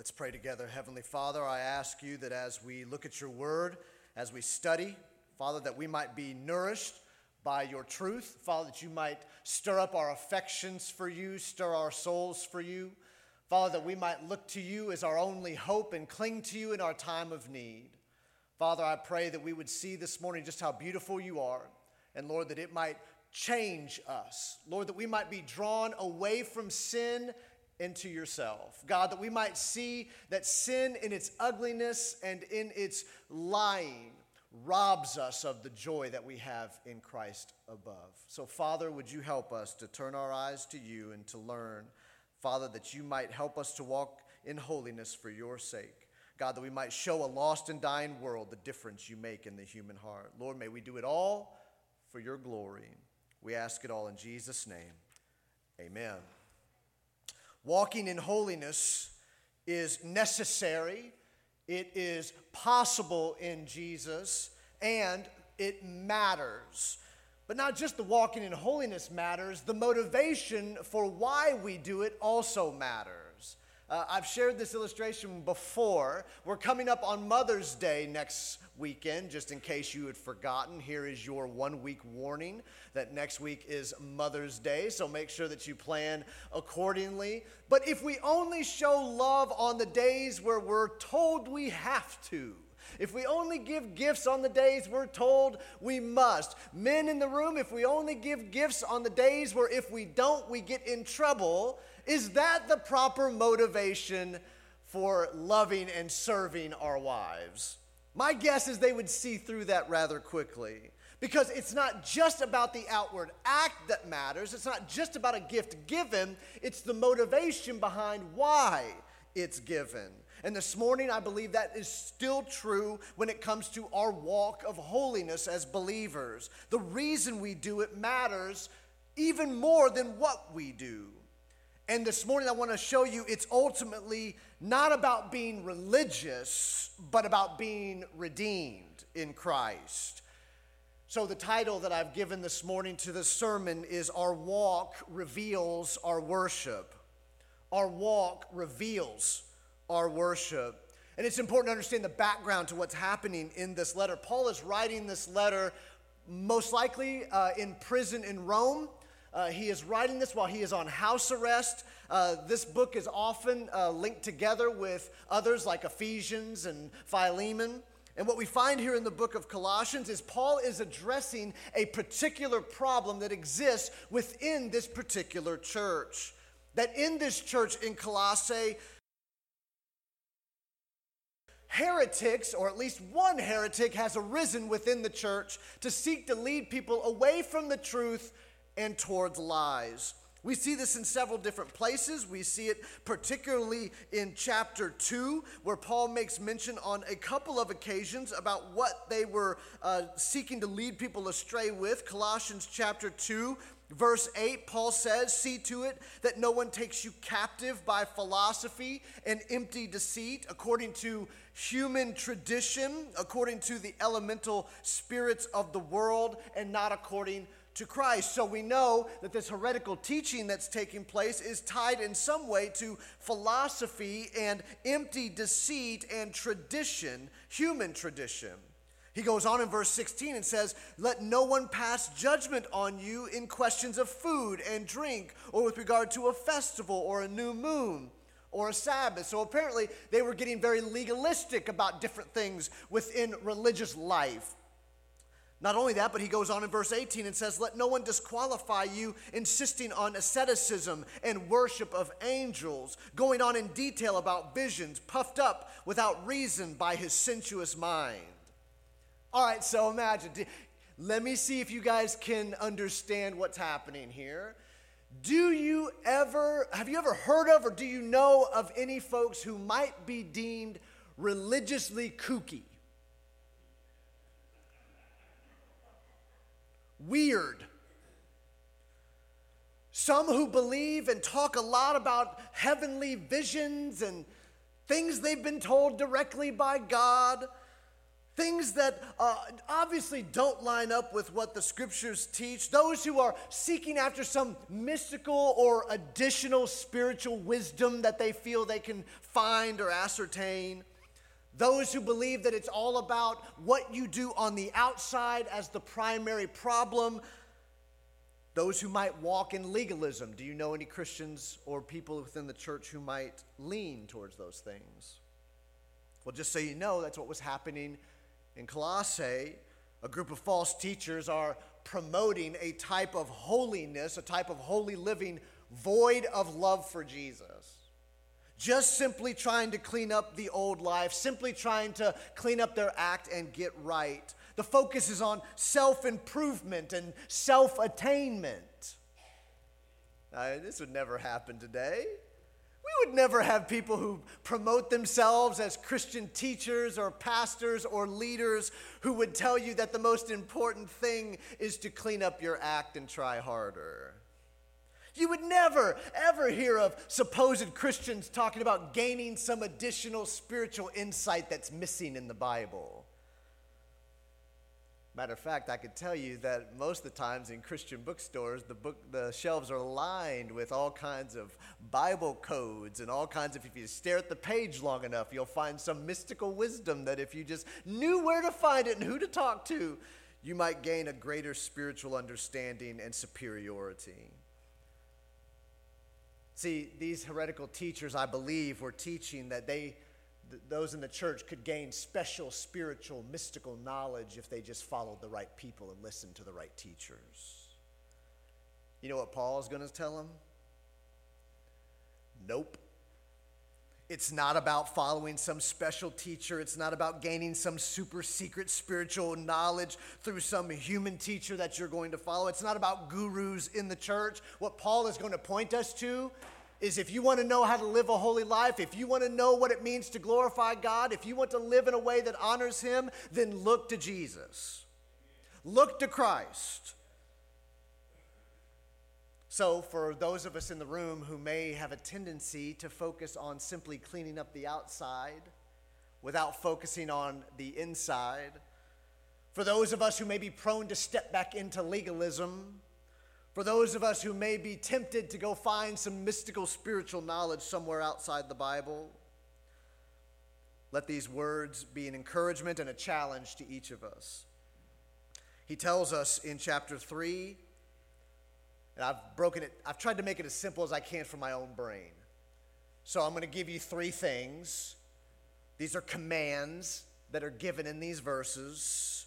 Let's pray together. Heavenly Father, I ask you that as we look at your word, as we study, Father, that we might be nourished by your truth. Father, that you might stir up our affections for you, stir our souls for you. Father, that we might look to you as our only hope and cling to you in our time of need. Father, I pray that we would see this morning just how beautiful you are. And Lord, that it might change us. Lord, that we might be drawn away from sin into yourself. God, that we might see that sin in its ugliness and in its lying robs us of the joy that we have in Christ above. So, Father, would you help us to turn our eyes to you and to learn, Father, that you might help us to walk in holiness for your sake. God, that we might show a lost and dying world the difference you make in the human heart. Lord, may we do it all for your glory. We ask it all in Jesus' name. Amen. Walking in holiness is necessary, it is possible in Jesus, and it matters. But not just the walking in holiness matters, the motivation for why we do it also matters. Uh, I've shared this illustration before. We're coming up on Mother's Day next weekend, just in case you had forgotten. Here is your one week warning that next week is Mother's Day, so make sure that you plan accordingly. But if we only show love on the days where we're told we have to, if we only give gifts on the days we're told we must. Men in the room, if we only give gifts on the days where if we don't, we get in trouble, is that the proper motivation for loving and serving our wives? My guess is they would see through that rather quickly. Because it's not just about the outward act that matters. It's not just about a gift given. It's the motivation behind why it's given. And this morning, I believe that is still true when it comes to our walk of holiness as believers. The reason we do it matters even more than what we do. And this morning, I want to show you it's ultimately not about being religious, but about being redeemed in Christ. So, the title that I've given this morning to the sermon is Our Walk Reveals Our Worship. Our walk reveals our worship. And it's important to understand the background to what's happening in this letter. Paul is writing this letter most likely uh, in prison in Rome. Uh, he is writing this while he is on house arrest. Uh, this book is often uh, linked together with others like Ephesians and Philemon. And what we find here in the book of Colossians is Paul is addressing a particular problem that exists within this particular church. That in this church in Colossae, heretics, or at least one heretic, has arisen within the church to seek to lead people away from the truth and towards lies. We see this in several different places. We see it particularly in chapter 2, where Paul makes mention on a couple of occasions about what they were uh, seeking to lead people astray with. Colossians chapter 2, verse 8, Paul says, See to it that no one takes you captive by philosophy and empty deceit, according to human tradition, according to the elemental spirits of the world, and not according to Christ. So we know that this heretical teaching that's taking place is tied in some way to philosophy and empty deceit and tradition, human tradition. He goes on in verse 16 and says, Let no one pass judgment on you in questions of food and drink, or with regard to a festival or a new moon or a Sabbath. So apparently, they were getting very legalistic about different things within religious life. Not only that, but he goes on in verse 18 and says, Let no one disqualify you, insisting on asceticism and worship of angels, going on in detail about visions, puffed up without reason by his sensuous mind. All right, so imagine. Let me see if you guys can understand what's happening here. Do you ever, have you ever heard of or do you know of any folks who might be deemed religiously kooky? Weird. Some who believe and talk a lot about heavenly visions and things they've been told directly by God, things that uh, obviously don't line up with what the scriptures teach, those who are seeking after some mystical or additional spiritual wisdom that they feel they can find or ascertain, those who believe that it's all about what you do on the outside as the primary problem, those who might walk in legalism. Do you know any Christians or people within the church who might lean towards those things? Well, just so you know, that's what was happening in Colossae. A group of false teachers are promoting a type of holiness, a type of holy living void of love for Jesus. Just simply trying to clean up the old life, simply trying to clean up their act and get right. The focus is on self improvement and self attainment. this would never happen today. We would never have people who promote themselves as Christian teachers or pastors or leaders who would tell you that the most important thing is to clean up your act and try harder. You would never, ever hear of supposed Christians talking about gaining some additional spiritual insight that's missing in the Bible. Matter of fact, I could tell you that most of the times in Christian bookstores, the book the shelves are lined with all kinds of Bible codes and all kinds of if you stare at the page long enough, you'll find some mystical wisdom that if you just knew where to find it and who to talk to, you might gain a greater spiritual understanding and superiority. See, these heretical teachers, I believe, were teaching that they those in the church could gain special spiritual, mystical knowledge if they just followed the right people and listened to the right teachers. You know what Paul is going to tell them? Nope. It's not about following some special teacher. It's not about gaining some super secret spiritual knowledge through some human teacher that you're going to follow. It's not about gurus in the church. What Paul is going to point us to is if you want to know how to live a holy life, if you want to know what it means to glorify God, if you want to live in a way that honors Him, then look to Jesus. Look to Christ. So, for those of us in the room who may have a tendency to focus on simply cleaning up the outside without focusing on the inside, for those of us who may be prone to step back into legalism, for those of us who may be tempted to go find some mystical spiritual knowledge somewhere outside the Bible, let these words be an encouragement and a challenge to each of us. He tells us in chapter 3, and I've broken it, I've tried to make it as simple as I can for my own brain. So I'm going to give you three things. These are commands that are given in these verses,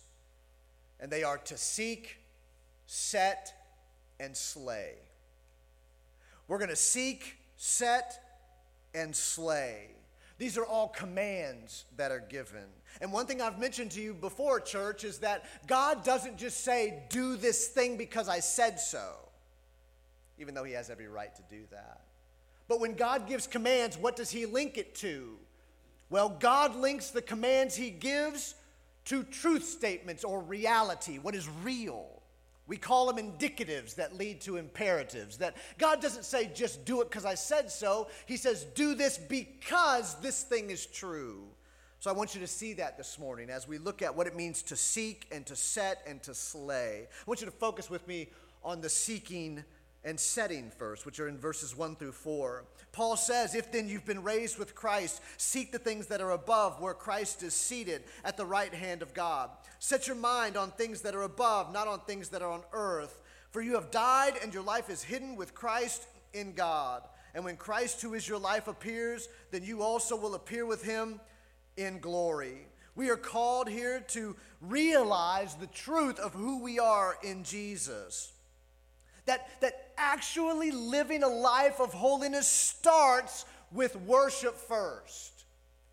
and they are to seek, set, and slay. We're going to seek, set, and slay. These are all commands that are given. And one thing I've mentioned to you before, church, is that God doesn't just say, do this thing because I said so, even though He has every right to do that. But when God gives commands, what does He link it to? Well, God links the commands He gives to truth statements or reality, what is real. We call them indicatives that lead to imperatives. That God doesn't say, just do it because I said so. He says, do this because this thing is true. So I want you to see that this morning as we look at what it means to seek and to set and to slay. I want you to focus with me on the seeking and setting first, which are in verses 1 through 4. Paul says, If then you've been raised with Christ, seek the things that are above, where Christ is seated at the right hand of God. Set your mind on things that are above, not on things that are on earth. For you have died, and your life is hidden with Christ in God. And when Christ, who is your life, appears, then you also will appear with him in glory. We are called here to realize the truth of who we are in Jesus. That, that actually living a life of holiness starts with worship first.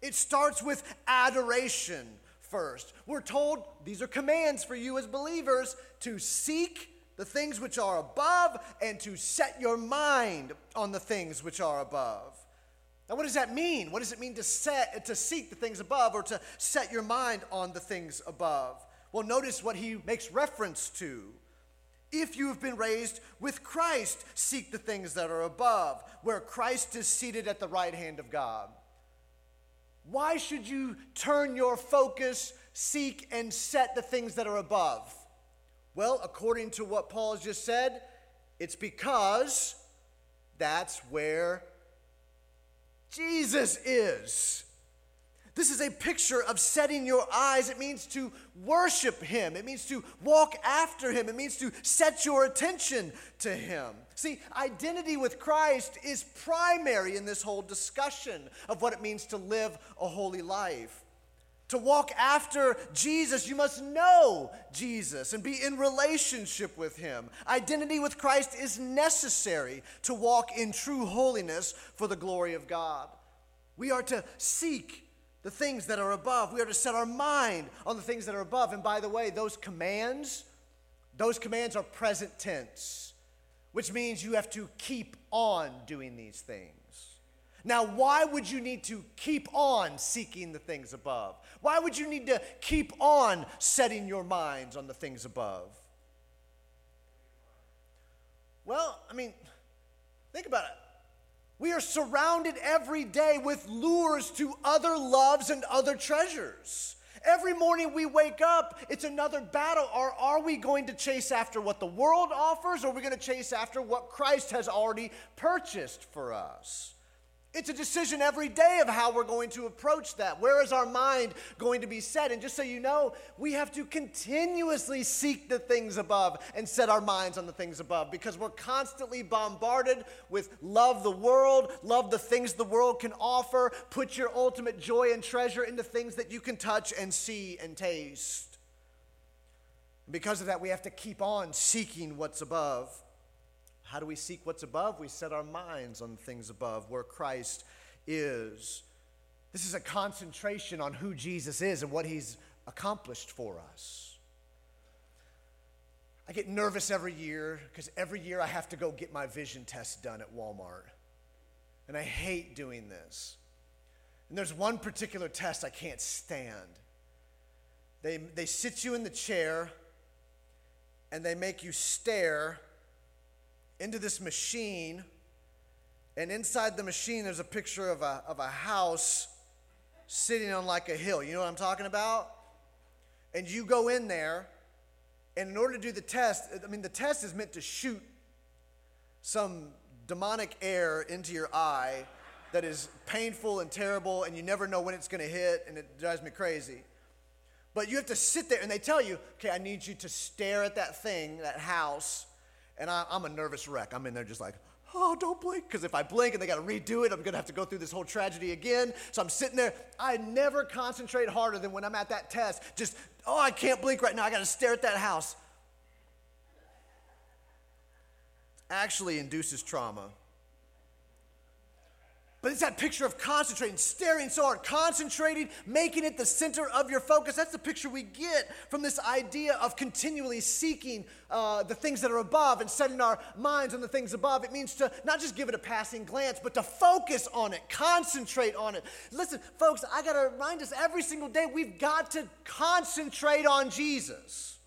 It starts with adoration first. We're told, these are commands for you as believers, to seek the things which are above and to set your mind on the things which are above. Now, what does that mean? What does it mean to set to seek the things above or to set your mind on the things above? Well, notice what he makes reference to. If you have been raised with Christ, seek the things that are above, where Christ is seated at the right hand of God. why should you turn your focus, seek, and set the things that are above? Well, according to what Paul has just said, it's because that's where Jesus is. This is a picture of setting your eyes. It means to worship Him, it means to walk after Him, it means to set your attention to Him. See, identity with Christ is primary in this whole discussion of what it means to live a holy life. To walk after Jesus, you must know Jesus and be in relationship with Him. Identity with Christ is necessary to walk in true holiness for the glory of God. We are to seek the things that are above. We are to set our mind on the things that are above. And by the way, those commands, those commands are present tense, which means you have to keep on doing these things. Now, why would you need to keep on seeking the things above? Why would you need to keep on setting your minds on the things above? Well, I mean, think about it. We are surrounded every day with lures to other loves and other treasures. Every morning we wake up, it's another battle. Or are we going to chase after what the world offers, or are we going to chase after what Christ has already purchased for us? It's a decision every day of how we're going to approach that. Where is our mind going to be set? And just so you know, we have to continuously seek the things above and set our minds on the things above because we're constantly bombarded with love the world, love the things the world can offer, put your ultimate joy and treasure into things that you can touch and see and taste. Because of that, we have to keep on seeking what's above. How do we seek what's above? We set our minds on things above, where Christ is. This is a concentration on who Jesus is and what he's accomplished for us. I get nervous every year because every year I have to go get my vision test done at Walmart. And I hate doing this. And there's one particular test I can't stand. They, they sit you in the chair and they make you stare into this machine, and inside the machine, there's a picture of a, of a house sitting on like a hill. You know what I'm talking about? And you go in there, and in order to do the test, I mean, the test is meant to shoot some demonic air into your eye that is painful and terrible, and you never know when it's going to hit, and it drives me crazy. But you have to sit there, and they tell you, okay, I need you to stare at that thing, that house, and I, am a nervous wreck. I'm in there just like, oh, don't blink. Because if I blink and they got to redo it, I'm going to have to go through this whole tragedy again. So I'm sitting there. I never concentrate harder than when I'm at that test. Just, oh, I can't blink right now. I got to stare at that house. Actually induces trauma. But it's that picture of concentrating, staring so hard, concentrating, making it the center of your focus. That's the picture we get from this idea of continually seeking uh, the things that are above and setting our minds on the things above. It means to not just give it a passing glance, but to focus on it, concentrate on it. Listen, folks, I got to remind us every single day we've got to concentrate on Jesus.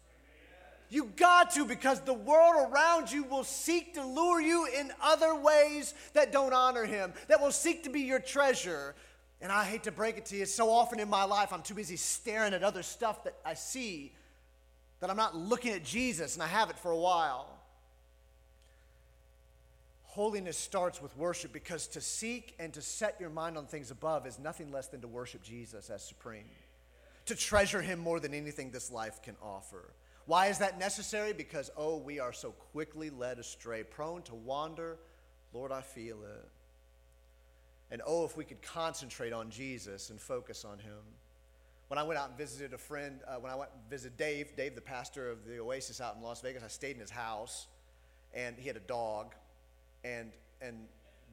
You got to because the world around you will seek to lure you in other ways that don't honor him, that will seek to be your treasure. And I hate to break it to you, so often in my life I'm too busy staring at other stuff that I see that I'm not looking at Jesus, and I have it for a while. Holiness starts with worship because to seek and to set your mind on things above is nothing less than to worship Jesus as supreme, to treasure him more than anything this life can offer. Why is that necessary? Because, oh, we are so quickly led astray, prone to wander. Lord, I feel it. And oh, if we could concentrate on Jesus and focus on Him. When I went out and visited a friend, uh, when I went and visited Dave, Dave, the pastor of the Oasis out in Las Vegas, I stayed in his house, and he had a dog, and and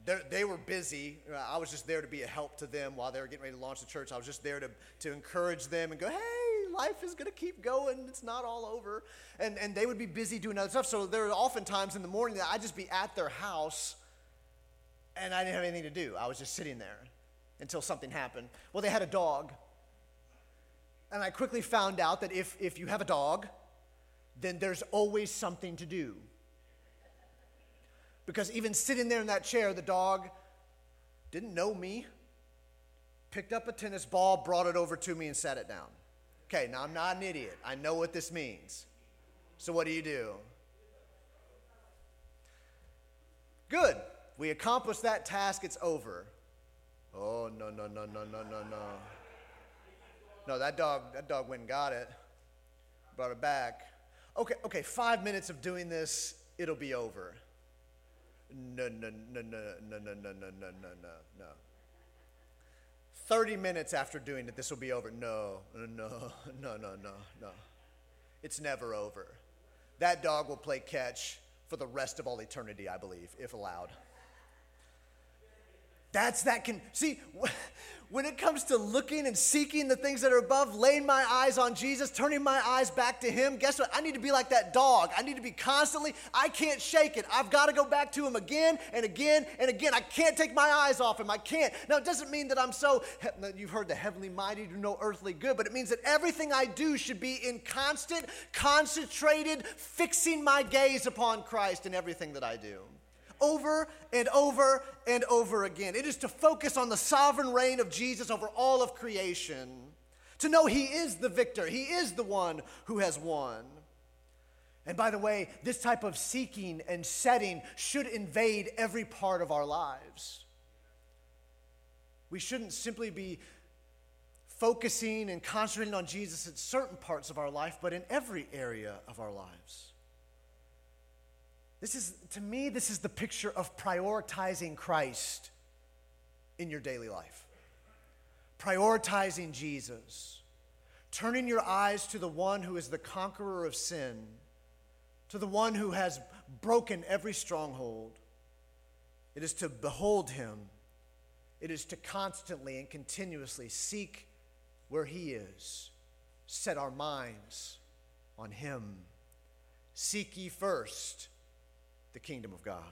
they were busy. I was just there to be a help to them while they were getting ready to launch the church. I was just there to, to encourage them and go, hey, life is going to keep going. It's not all over. And, and they would be busy doing other stuff. So there were often times in the morning that I'd just be at their house and I didn't have anything to do. I was just sitting there until something happened. Well, they had a dog. And I quickly found out that if, if you have a dog, then there's always something to do. Because even sitting there in that chair, the dog didn't know me, picked up a tennis ball, brought it over to me, and sat it down. Okay, now I'm not an idiot. I know what this means. So, what do you do? Good. We accomplished that task, it's over. Oh, no, no, no, no, no, no, no. No, that dog, that dog went and got it, brought it back. Okay, okay, five minutes of doing this, it'll be over. No, no, no, no, no, no, no, no, no, no, no. 30 minutes after doing it, this will be over. No, no, no, no, no, no. It's never over. That dog will play catch for the rest of all eternity, I believe, if allowed. That's that can see when it comes to looking and seeking the things that are above, laying my eyes on Jesus, turning my eyes back to Him, guess what? I need to be like that dog. I need to be constantly, I can't shake it. I've got to go back to Him again and again and again. I can't take my eyes off Him. I can't. Now, it doesn't mean that I'm so, you've heard the heavenly mighty do no earthly good, but it means that everything I do should be in constant, concentrated, fixing my gaze upon Christ in everything that I do over and over and over again. It is to focus on the sovereign reign of Jesus over all of creation, to know He is the victor, He is the one who has won. And by the way, this type of seeking and setting should invade every part of our lives. We shouldn't simply be focusing and concentrating on Jesus in certain parts of our life, but in every area of our lives. This is, to me, this is the picture of prioritizing Christ in your daily life. Prioritizing Jesus. Turning your eyes to the one who is the conqueror of sin, to the one who has broken every stronghold. It is to behold him. It is to constantly and continuously seek where he is, set our minds on him. Seek ye first the kingdom of God.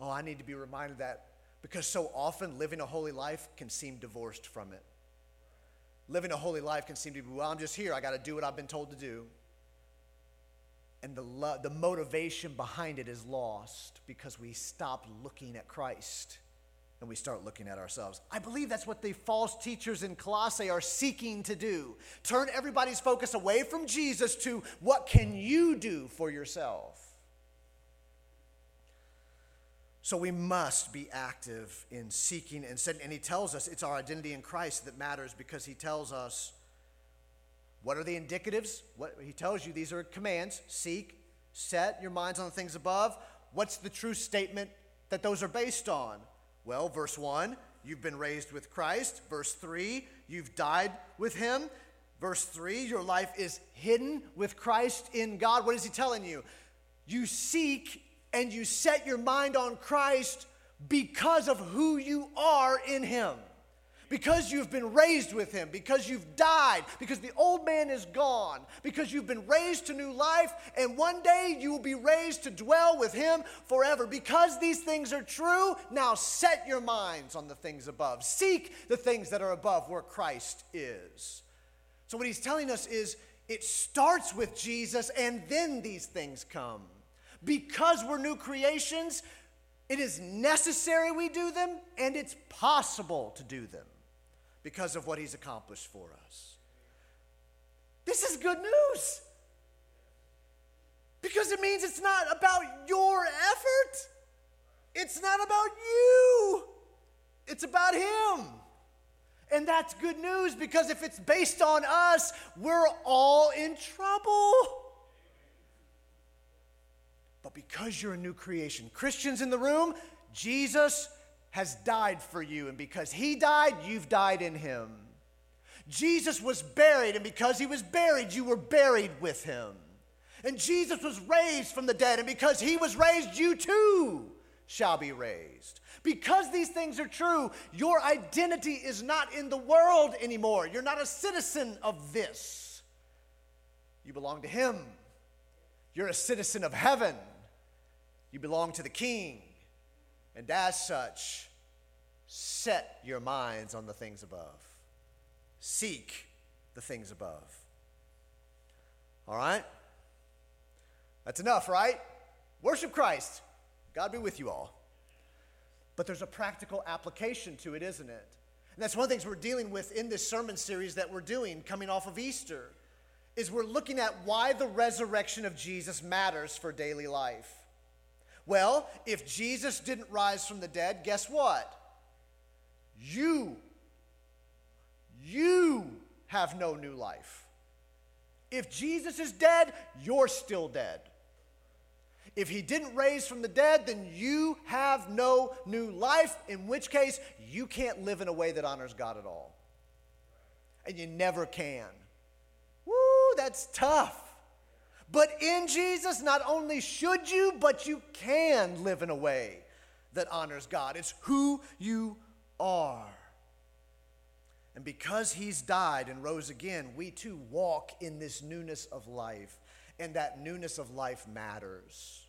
Oh, I need to be reminded that because so often living a holy life can seem divorced from it. Living a holy life can seem to be, well, I'm just here. I got to do what I've been told to do. And the, lo- the motivation behind it is lost because we stop looking at Christ and we start looking at ourselves. I believe that's what the false teachers in Colossae are seeking to do. Turn everybody's focus away from Jesus to what can you do for yourself? So we must be active in seeking and setting. And he tells us it's our identity in Christ that matters because he tells us what are the indicatives? What he tells you these are commands: seek, set your minds on the things above. What's the true statement that those are based on? Well, verse 1, you've been raised with Christ. Verse 3, you've died with him. Verse 3, your life is hidden with Christ in God. What is he telling you? You seek and you set your mind on Christ because of who you are in Him. Because you've been raised with Him, because you've died, because the old man is gone, because you've been raised to new life, and one day you will be raised to dwell with Him forever. Because these things are true, now set your minds on the things above. Seek the things that are above where Christ is. So, what He's telling us is it starts with Jesus, and then these things come. Because we're new creations, it is necessary we do them, and it's possible to do them because of what He's accomplished for us. This is good news. Because it means it's not about your effort. It's not about you. It's about Him. And that's good news because if it's based on us, we're all in trouble but because you're a new creation. Christians in the room, Jesus has died for you, and because he died, you've died in him. Jesus was buried, and because he was buried, you were buried with him. And Jesus was raised from the dead, and because he was raised, you too shall be raised. Because these things are true, your identity is not in the world anymore. You're not a citizen of this. You belong to him. You're a citizen of heaven. You belong to the king. And as such, set your minds on the things above. Seek the things above. All right? That's enough, right? Worship Christ. God be with you all. But there's a practical application to it, isn't it? And that's one of the things we're dealing with in this sermon series that we're doing coming off of Easter is we're looking at why the resurrection of Jesus matters for daily life. Well, if Jesus didn't rise from the dead, guess what? You, you have no new life. If Jesus is dead, you're still dead. If he didn't raise from the dead, then you have no new life, in which case you can't live in a way that honors God at all. And you never can. That's tough. But in Jesus, not only should you, but you can live in a way that honors God. It's who you are. And because he's died and rose again, we too walk in this newness of life. And that newness of life matters.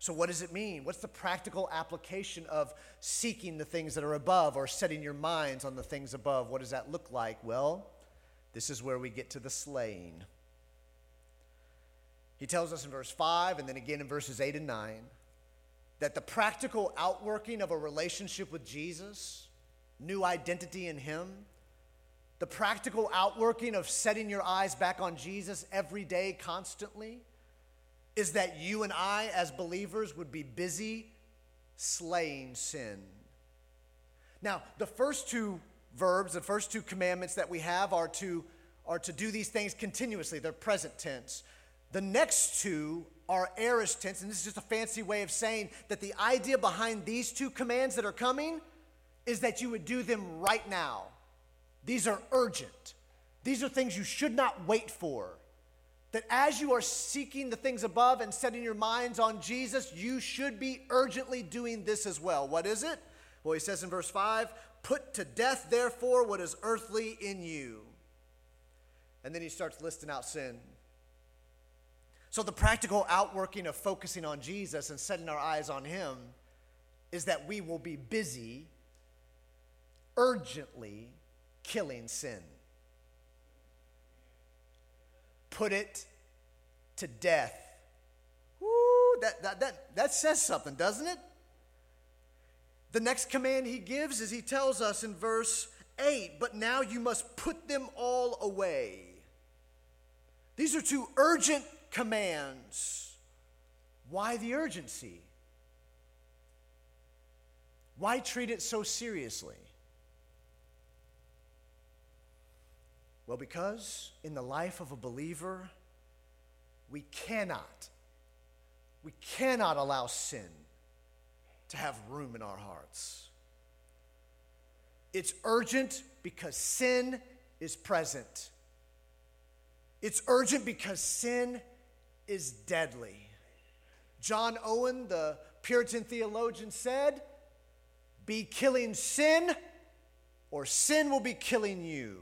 So, what does it mean? What's the practical application of seeking the things that are above or setting your minds on the things above? What does that look like? Well, this is where we get to the slaying. He tells us in verse 5 and then again in verses 8 and 9 that the practical outworking of a relationship with Jesus, new identity in Him, the practical outworking of setting your eyes back on Jesus every day, constantly, is that you and I, as believers, would be busy slaying sin. Now, the first two verbs, the first two commandments that we have are to, are to do these things continuously. They're present tense. The next two are aorist tense, and this is just a fancy way of saying that the idea behind these two commands that are coming is that you would do them right now. These are urgent. These are things you should not wait for. That as you are seeking the things above and setting your minds on Jesus, you should be urgently doing this as well. What is it? Well, he says in verse 5 Put to death, therefore, what is earthly in you. And then he starts listing out sin. So, the practical outworking of focusing on Jesus and setting our eyes on Him is that we will be busy, urgently killing sin. Put it to death. Woo, that, that, that, that says something, doesn't it? The next command he gives is he tells us in verse 8, but now you must put them all away. These are two urgent commands. Why the urgency? Why treat it so seriously? Well, because in the life of a believer, we cannot, we cannot allow sin to have room in our hearts. It's urgent because sin is present. It's urgent because sin is deadly. John Owen, the Puritan theologian, said, Be killing sin, or sin will be killing you.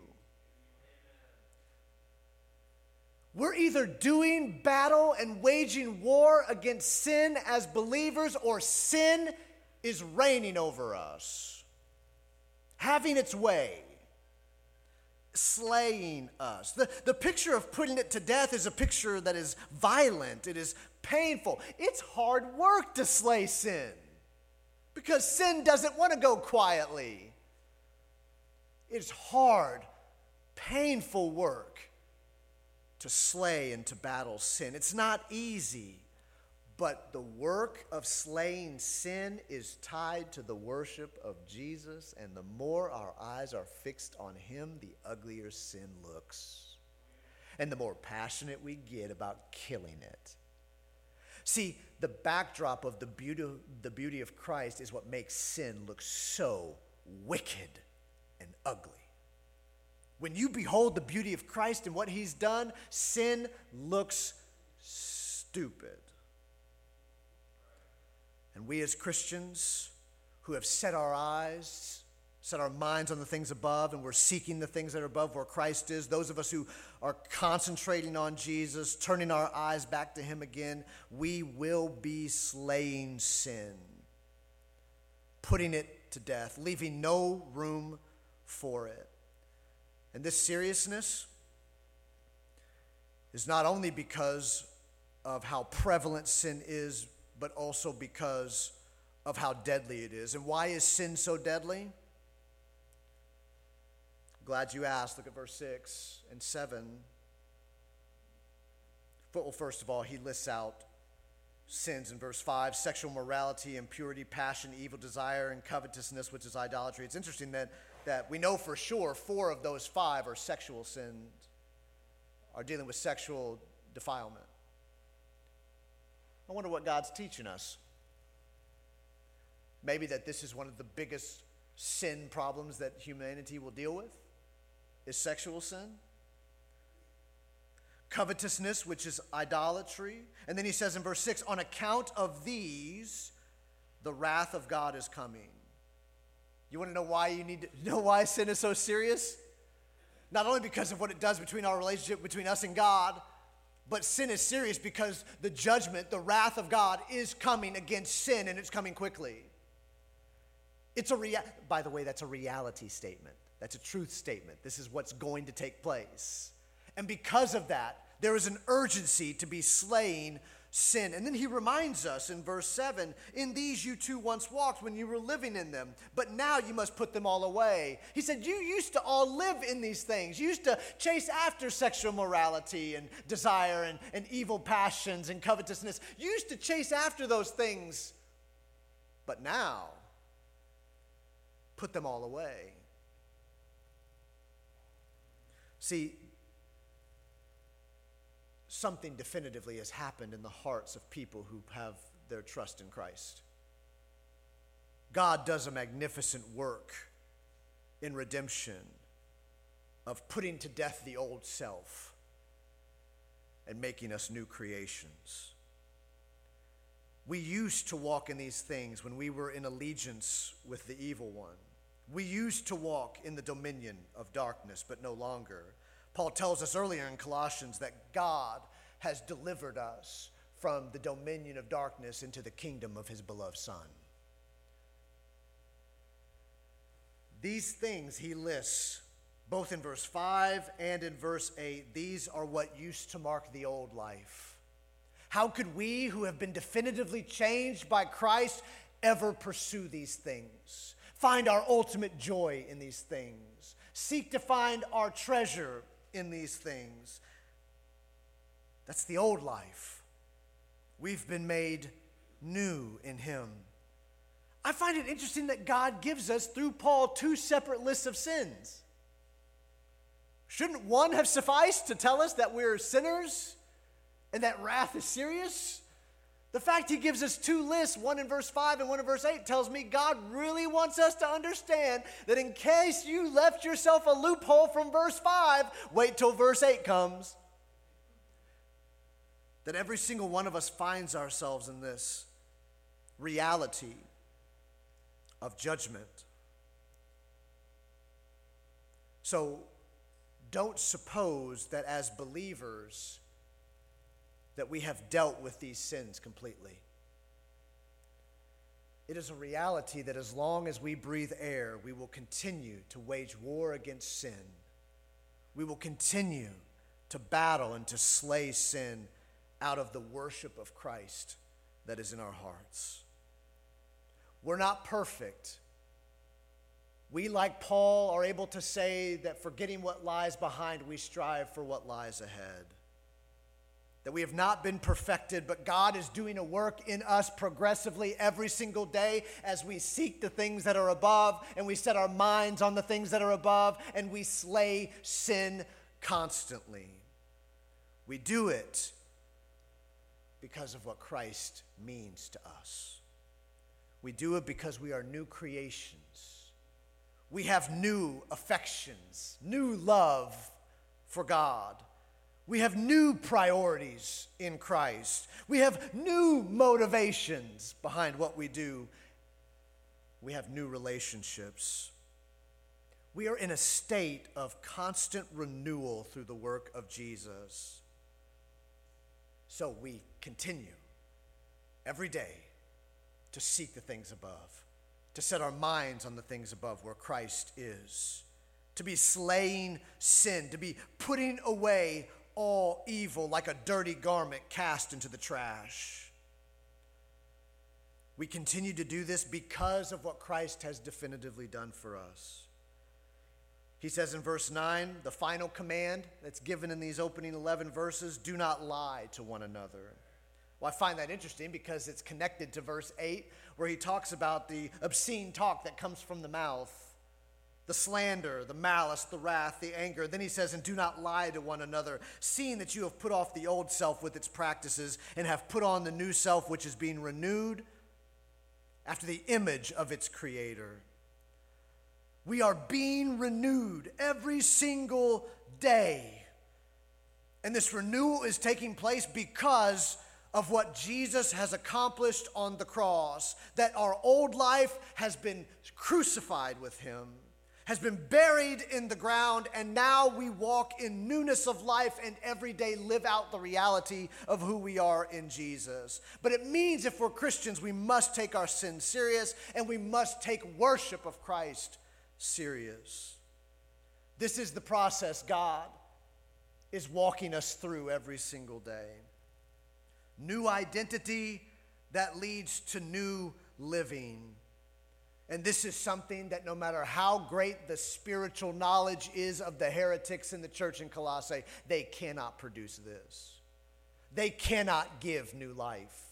We're either doing battle and waging war against sin as believers, or sin is reigning over us, having its way slaying us. The, the picture of putting it to death is a picture that is violent, it is painful. It's hard work to slay sin because sin doesn't want to go quietly. It's hard, painful work to slay and to battle sin. It's not easy. But the work of slaying sin is tied to the worship of Jesus, and the more our eyes are fixed on Him, the uglier sin looks. And the more passionate we get about killing it. See, the backdrop of the beauty, the beauty of Christ is what makes sin look so wicked and ugly. When you behold the beauty of Christ and what He's done, sin looks stupid. And we as Christians who have set our eyes, set our minds on the things above, and we're seeking the things that are above where Christ is, those of us who are concentrating on Jesus, turning our eyes back to Him again, we will be slaying sin, putting it to death, leaving no room for it. And this seriousness is not only because of how prevalent sin is but also because of how deadly it is. And why is sin so deadly? Glad you asked. Look at verse 6 and 7. Well, first of all, he lists out sins in verse 5 sexual morality, impurity, passion, evil desire, and covetousness, which is idolatry. It's interesting that, that we know for sure four of those five are sexual sins, are dealing with sexual defilement. I wonder what God's teaching us. Maybe that this is one of the biggest sin problems that humanity will deal with is sexual sin covetousness, which is idolatry. And then he says in verse 6 on account of these, the wrath of God is coming. You want to know why you need to know why sin is so serious? Not only because of what it does between our relationship between us and God, but sin is serious because the judgment, the wrath of God is coming against sin and it's coming quickly. It's a rea- by the way, that's a reality statement. That's a truth statement. This is what's going to take place. And because of that, there is an urgency to be slaying sin. And then he reminds us in verse 7 In these you too once walked when you were living in them, but now you must put them all away. He said, You used to all live in these things. You used to chase after sexual morality and desire and, and evil passions and covetousness. You used to chase after those things. But now, put them all away. See, something definitively has happened in the hearts of people who have their trust in Christ. God does a magnificent work in redemption of putting to death the old self and making us new creations. We used to walk in these things when we were in allegiance with the evil one. We used to walk in the dominion of darkness, but no longer. Paul tells us earlier in Colossians that God has delivered us from the dominion of darkness into the kingdom of his beloved Son. These things he lists both in verse 5 and in verse 8. These are what used to mark the old life. How could we, who have been definitively changed by Christ, ever pursue these things? Find our ultimate joy in these things. Seek to find our treasure in these things. That's the old life. We've been made new in Him. I find it interesting that God gives us, through Paul, two separate lists of sins. Shouldn't one have sufficed to tell us that we're sinners and that wrath is serious? The fact he gives us two lists, one in verse 5 and one in verse 8, tells me God really wants us to understand that in case you left yourself a loophole from verse 5, wait till verse 8 comes. That every single one of us finds ourselves in this reality of judgment. So don't suppose that as believers, that we have dealt with these sins completely. It is a reality that as long as we breathe air, we will continue to wage war against sin. We will continue to battle and to slay sin out of the worship of Christ that is in our hearts. We're not perfect. We, like Paul, are able to say that forgetting what lies behind, we strive for what lies ahead that we have not been perfected, but God is doing a work in us progressively every single day as we seek the things that are above and we set our minds on the things that are above and we slay sin constantly. We do it because of what Christ means to us. We do it because we are new creations. We have new affections, new love for God we have new priorities in Christ. We have new motivations behind what we do. We have new relationships. We are in a state of constant renewal through the work of Jesus. So we continue every day to seek the things above, to set our minds on the things above where Christ is, to be slaying sin, to be putting away all evil like a dirty garment cast into the trash. We continue to do this because of what Christ has definitively done for us. He says in verse 9, the final command that's given in these opening 11 verses do not lie to one another. Well, I find that interesting because it's connected to verse 8, where he talks about the obscene talk that comes from the mouth the slander, the malice, the wrath, the anger. Then he says, And do not lie to one another, seeing that you have put off the old self with its practices and have put on the new self, which is being renewed after the image of its creator. We are being renewed every single day. And this renewal is taking place because of what Jesus has accomplished on the cross, that our old life has been crucified with him has been buried in the ground, and now we walk in newness of life and every day live out the reality of who we are in Jesus. But it means if we're Christians, we must take our sin serious and we must take worship of Christ serious. This is the process God is walking us through every single day. New identity that leads to new living. And this is something that no matter how great the spiritual knowledge is of the heretics in the church in Colossae, they cannot produce this. They cannot give new life.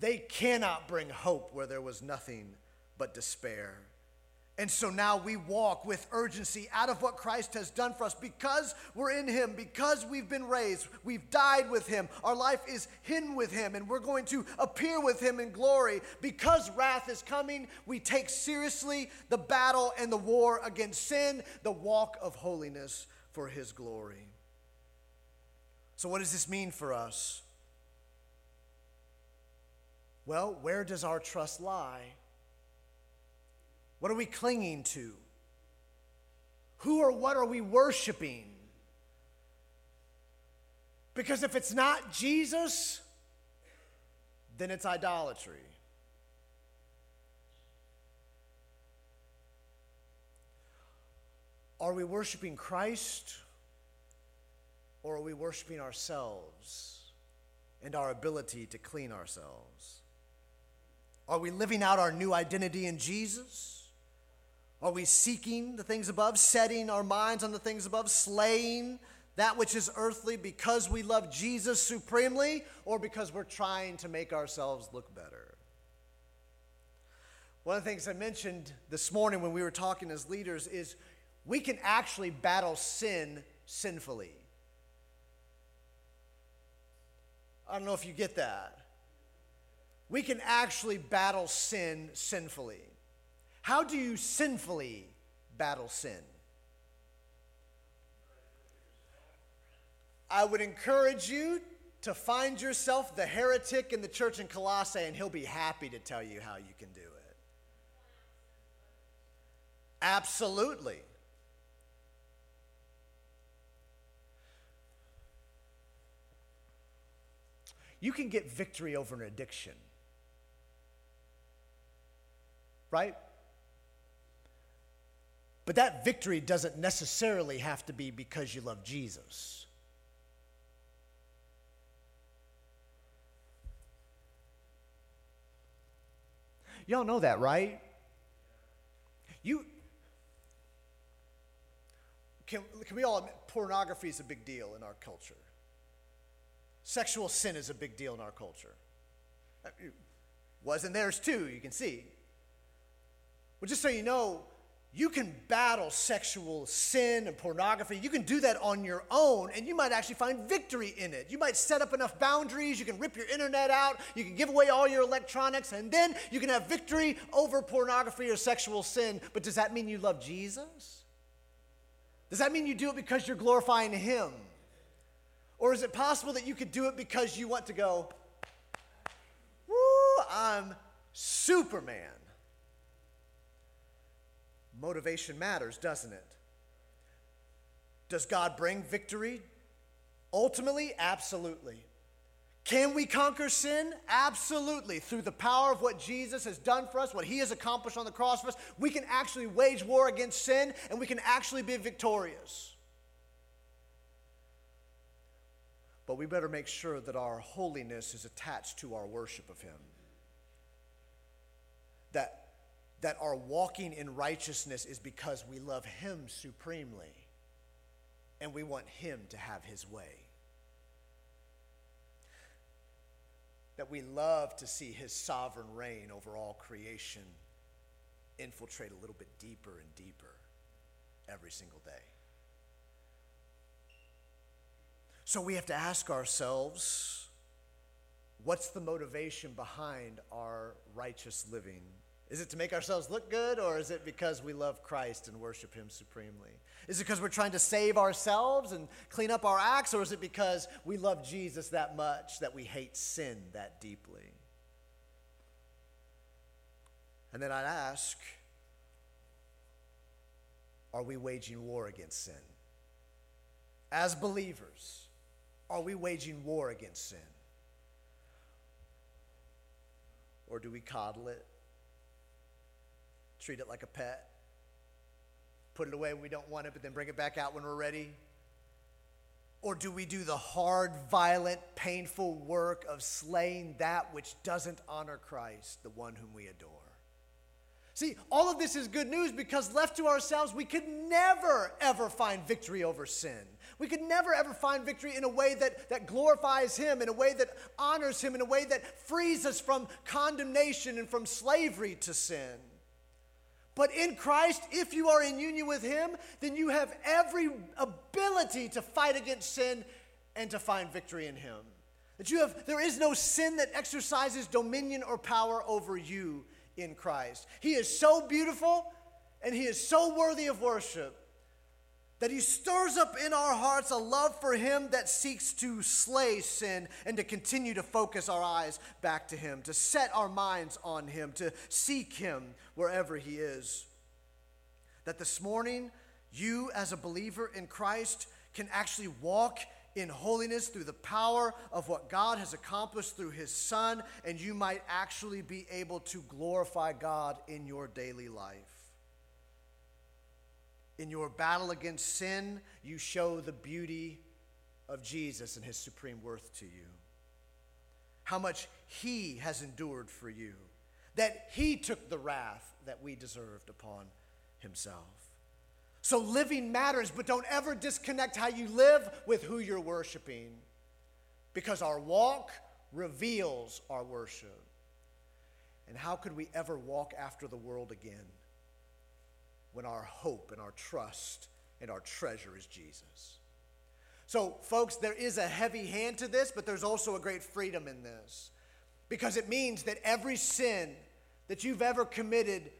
They cannot bring hope where there was nothing but despair. And so now we walk with urgency out of what Christ has done for us because we're in Him, because we've been raised, we've died with Him, our life is hidden with Him, and we're going to appear with Him in glory. Because wrath is coming, we take seriously the battle and the war against sin, the walk of holiness for His glory. So, what does this mean for us? Well, where does our trust lie? What are we clinging to? Who or what are we worshiping? Because if it's not Jesus, then it's idolatry. Are we worshiping Christ or are we worshiping ourselves and our ability to clean ourselves? Are we living out our new identity in Jesus? Are we seeking the things above, setting our minds on the things above, slaying that which is earthly because we love Jesus supremely, or because we're trying to make ourselves look better? One of the things I mentioned this morning when we were talking as leaders is we can actually battle sin sinfully. I don't know if you get that. We can actually battle sin sinfully. How do you sinfully battle sin? I would encourage you to find yourself the heretic in the church in Colossae, and he'll be happy to tell you how you can do it. Absolutely. You can get victory over an addiction. Right? But that victory doesn't necessarily have to be because you love Jesus. Y'all know that, right? You can, can we all admit pornography is a big deal in our culture? Sexual sin is a big deal in our culture. Uh, wasn't theirs too, you can see. Well, just so you know, you can battle sexual sin and pornography. You can do that on your own, and you might actually find victory in it. You might set up enough boundaries. You can rip your internet out. You can give away all your electronics, and then you can have victory over pornography or sexual sin. But does that mean you love Jesus? Does that mean you do it because you're glorifying Him? Or is it possible that you could do it because you want to go, woo, I'm Superman? Motivation matters, doesn't it? Does God bring victory? Ultimately, absolutely. Can we conquer sin? Absolutely. Through the power of what Jesus has done for us, what he has accomplished on the cross for us, we can actually wage war against sin and we can actually be victorious. But we better make sure that our holiness is attached to our worship of him. That that our walking in righteousness is because we love Him supremely and we want Him to have His way. That we love to see His sovereign reign over all creation infiltrate a little bit deeper and deeper every single day. So we have to ask ourselves what's the motivation behind our righteous living? Is it to make ourselves look good, or is it because we love Christ and worship Him supremely? Is it because we're trying to save ourselves and clean up our acts, or is it because we love Jesus that much that we hate sin that deeply? And then I'd ask are we waging war against sin? As believers, are we waging war against sin? Or do we coddle it, treat it like a pet, put it away when we don't want it, but then bring it back out when we're ready? Or do we do the hard, violent, painful work of slaying that which doesn't honor Christ, the one whom we adore? See, all of this is good news because left to ourselves, we could never, ever find victory over sin. We could never, ever find victory in a way that, that glorifies Him, in a way that honors Him, in a way that frees us from condemnation and from slavery to sin. But in Christ, if you are in union with Him, then you have every ability to fight against sin and to find victory in Him. That you have, there is no sin that exercises dominion or power over you in Christ. He is so beautiful and he is so worthy of worship that he stirs up in our hearts a love for him that seeks to slay sin and to continue to focus our eyes back to him, to set our minds on him, to seek him wherever he is. That this morning, you as a believer in Christ can actually walk in holiness through the power of what God has accomplished through his Son, and you might actually be able to glorify God in your daily life. In your battle against sin, you show the beauty of Jesus and his supreme worth to you. How much he has endured for you, that he took the wrath that we deserved upon himself. So living matters, but don't ever disconnect how you live with who you're worshiping because our walk reveals our worship. And how could we ever walk after the world again when our hope and our trust and our treasure is Jesus? So, folks, there is a heavy hand to this, but there's also a great freedom in this because it means that every sin that you've ever committed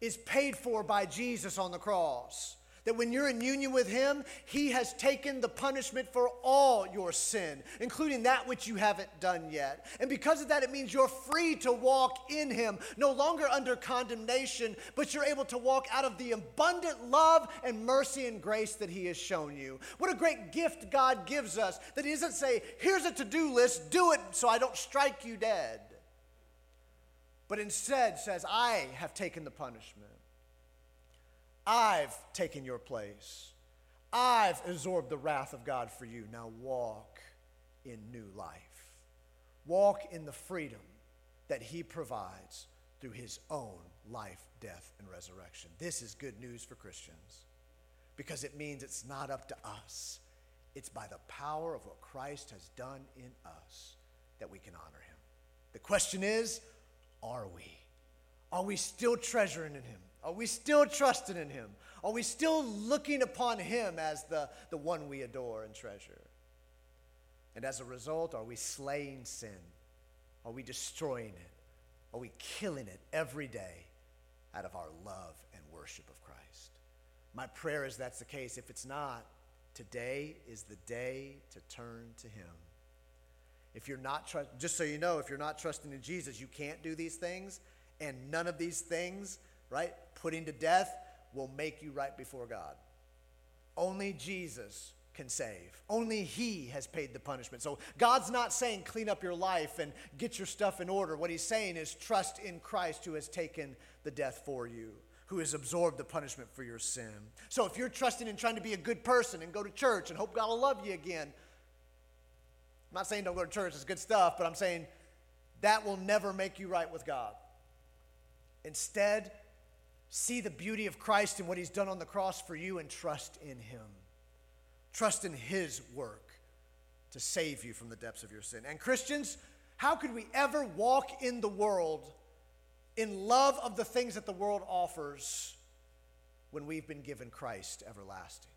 is paid for by Jesus on the cross. That when you're in union with Him, He has taken the punishment for all your sin, including that which you haven't done yet. And because of that, it means you're free to walk in Him, no longer under condemnation, but you're able to walk out of the abundant love and mercy and grace that He has shown you. What a great gift God gives us that He doesn't say, here's a to do list, do it so I don't strike you dead but instead says, I have taken the punishment. I've taken your place. I've absorbed the wrath of God for you. Now walk in new life. Walk in the freedom that He provides through His own life, death, and resurrection. This is good news for Christians because it means it's not up to us, it's by the power of what Christ has done in us that we can honor Him. The question is, are we? Are we still treasuring in Him? Are we still trusting in Him? Are we still looking upon Him as the, the one we adore and treasure? And as a result, are we slaying sin? Are we destroying it? Are we killing it every day out of our love and worship of Christ? My prayer is that's the case. If it's not, today is the day to turn to Him. If you're not trust, just so you know, if you're not trusting in Jesus, you can't do these things, and none of these things, right, putting to death, will make you right before God. Only Jesus can save. Only He has paid the punishment. So God's not saying clean up your life and get your stuff in order. What He's saying is trust in Christ who has taken the death for you, who has absorbed the punishment for your sin. So if you're trusting in trying to be a good person and go to church and hope God will love you again, I'm not saying don't go to church, it's good stuff, but I'm saying that will never make you right with God. Instead, see the beauty of Christ and what he's done on the cross for you and trust in him. Trust in his work to save you from the depths of your sin. And Christians, how could we ever walk in the world in love of the things that the world offers when we've been given Christ everlasting?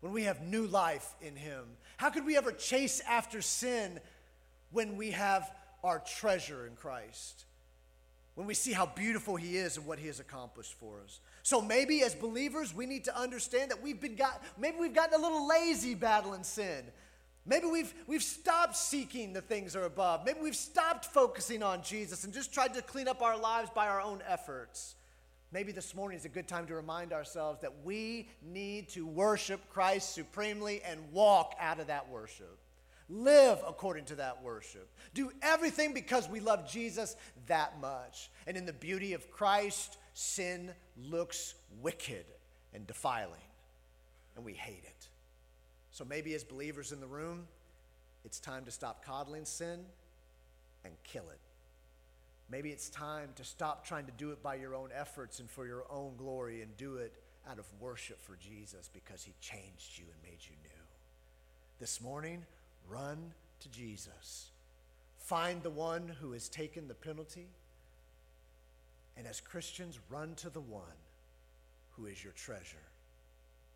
When we have new life in him? How could we ever chase after sin when we have our treasure in Christ? When we see how beautiful he is and what he has accomplished for us. So maybe as believers, we need to understand that we've been got maybe we've gotten a little lazy battling sin. Maybe we've, we've stopped seeking the things that are above. Maybe we've stopped focusing on Jesus and just tried to clean up our lives by our own efforts. Maybe this morning is a good time to remind ourselves that we need to worship Christ supremely and walk out of that worship. Live according to that worship. Do everything because we love Jesus that much. And in the beauty of Christ, sin looks wicked and defiling, and we hate it. So maybe as believers in the room, it's time to stop coddling sin and kill it. Maybe it's time to stop trying to do it by your own efforts and for your own glory and do it out of worship for Jesus because he changed you and made you new. This morning, Run to Jesus. Find the one who has taken the penalty. And as Christians, run to the one who is your treasure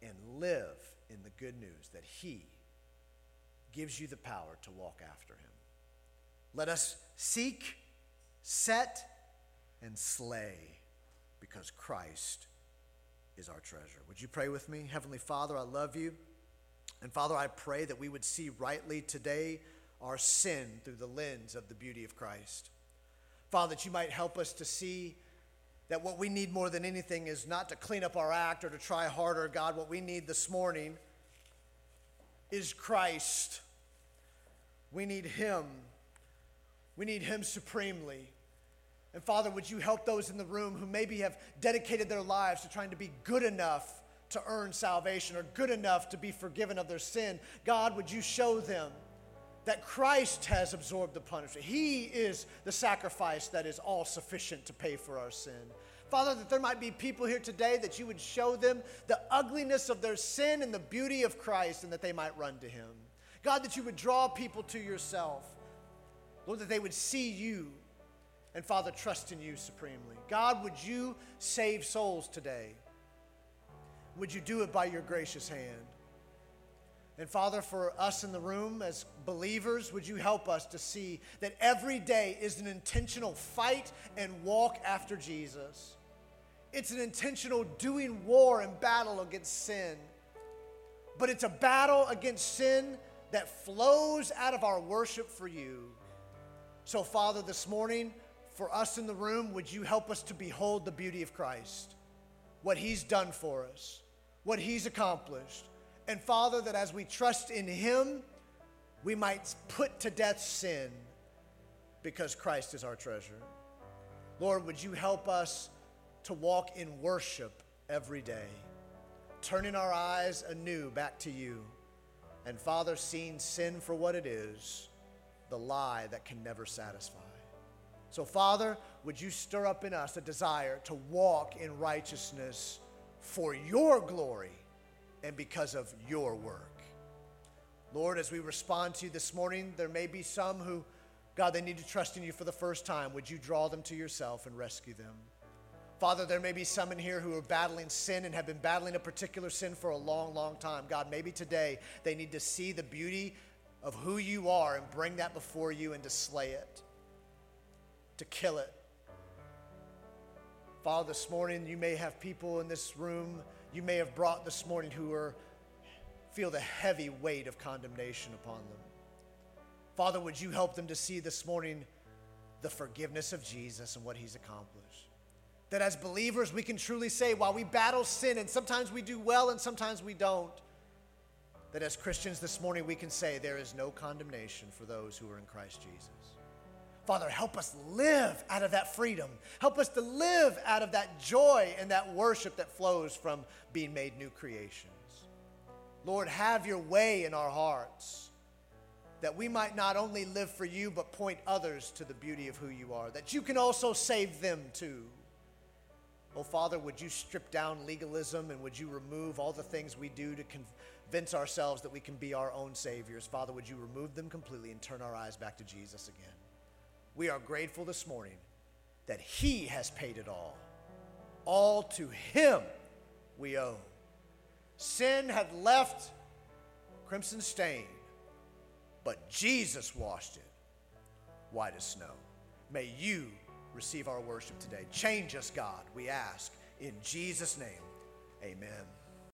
and live in the good news that he gives you the power to walk after him. Let us seek, set, and slay because Christ is our treasure. Would you pray with me? Heavenly Father, I love you. And Father, I pray that we would see rightly today our sin through the lens of the beauty of Christ. Father, that you might help us to see that what we need more than anything is not to clean up our act or to try harder, God. What we need this morning is Christ. We need Him. We need Him supremely. And Father, would you help those in the room who maybe have dedicated their lives to trying to be good enough to earn salvation or good enough to be forgiven of their sin. God, would you show them that Christ has absorbed the punishment? He is the sacrifice that is all sufficient to pay for our sin. Father, that there might be people here today that you would show them the ugliness of their sin and the beauty of Christ and that they might run to him. God, that you would draw people to yourself. Lord, that they would see you and, Father, trust in you supremely. God, would you save souls today? Would you do it by your gracious hand? And Father, for us in the room as believers, would you help us to see that every day is an intentional fight and walk after Jesus? It's an intentional doing war and battle against sin. But it's a battle against sin that flows out of our worship for you. So, Father, this morning, for us in the room, would you help us to behold the beauty of Christ, what He's done for us? What He's accomplished. And Father, that as we trust in Him, we might put to death sin because Christ is our treasure. Lord, would you help us to walk in worship every day, turning our eyes anew back to you. And Father, seeing sin for what it is, the lie that can never satisfy. So, Father, would you stir up in us a desire to walk in righteousness for your glory and because of your work. Lord, as we respond to you this morning, there may be some who, God, they need to trust in you for the first time. Would you draw them to yourself and rescue them? Father, there may be some in here who are battling sin and have been battling a particular sin for a long, long time. God, maybe today they need to see the beauty of who you are and bring that before you and to slay it, to kill it, Father, this morning you may have people in this room you may have brought this morning who are feel the heavy weight of condemnation upon them. Father, would you help them to see this morning the forgiveness of Jesus and what he's accomplished? That as believers, we can truly say, while we battle sin, and sometimes we do well and sometimes we don't, that as Christians this morning, we can say, there is no condemnation for those who are in Christ Jesus. Father, help us live out of that freedom. Help us to live out of that joy and that worship that flows from being made new creations. Lord, have your way in our hearts that we might not only live for you, but point others to the beauty of who you are, that you can also save them too. Oh, Father, would you strip down legalism and would you remove all the things we do to convince ourselves that we can be our own saviors? Father, would you remove them completely and turn our eyes back to Jesus again? We are grateful this morning that He has paid it all. All to Him we owe. Sin had left crimson stain, but Jesus washed it white as snow. May you receive our worship today. Change us, God, we ask. In Jesus' name, amen.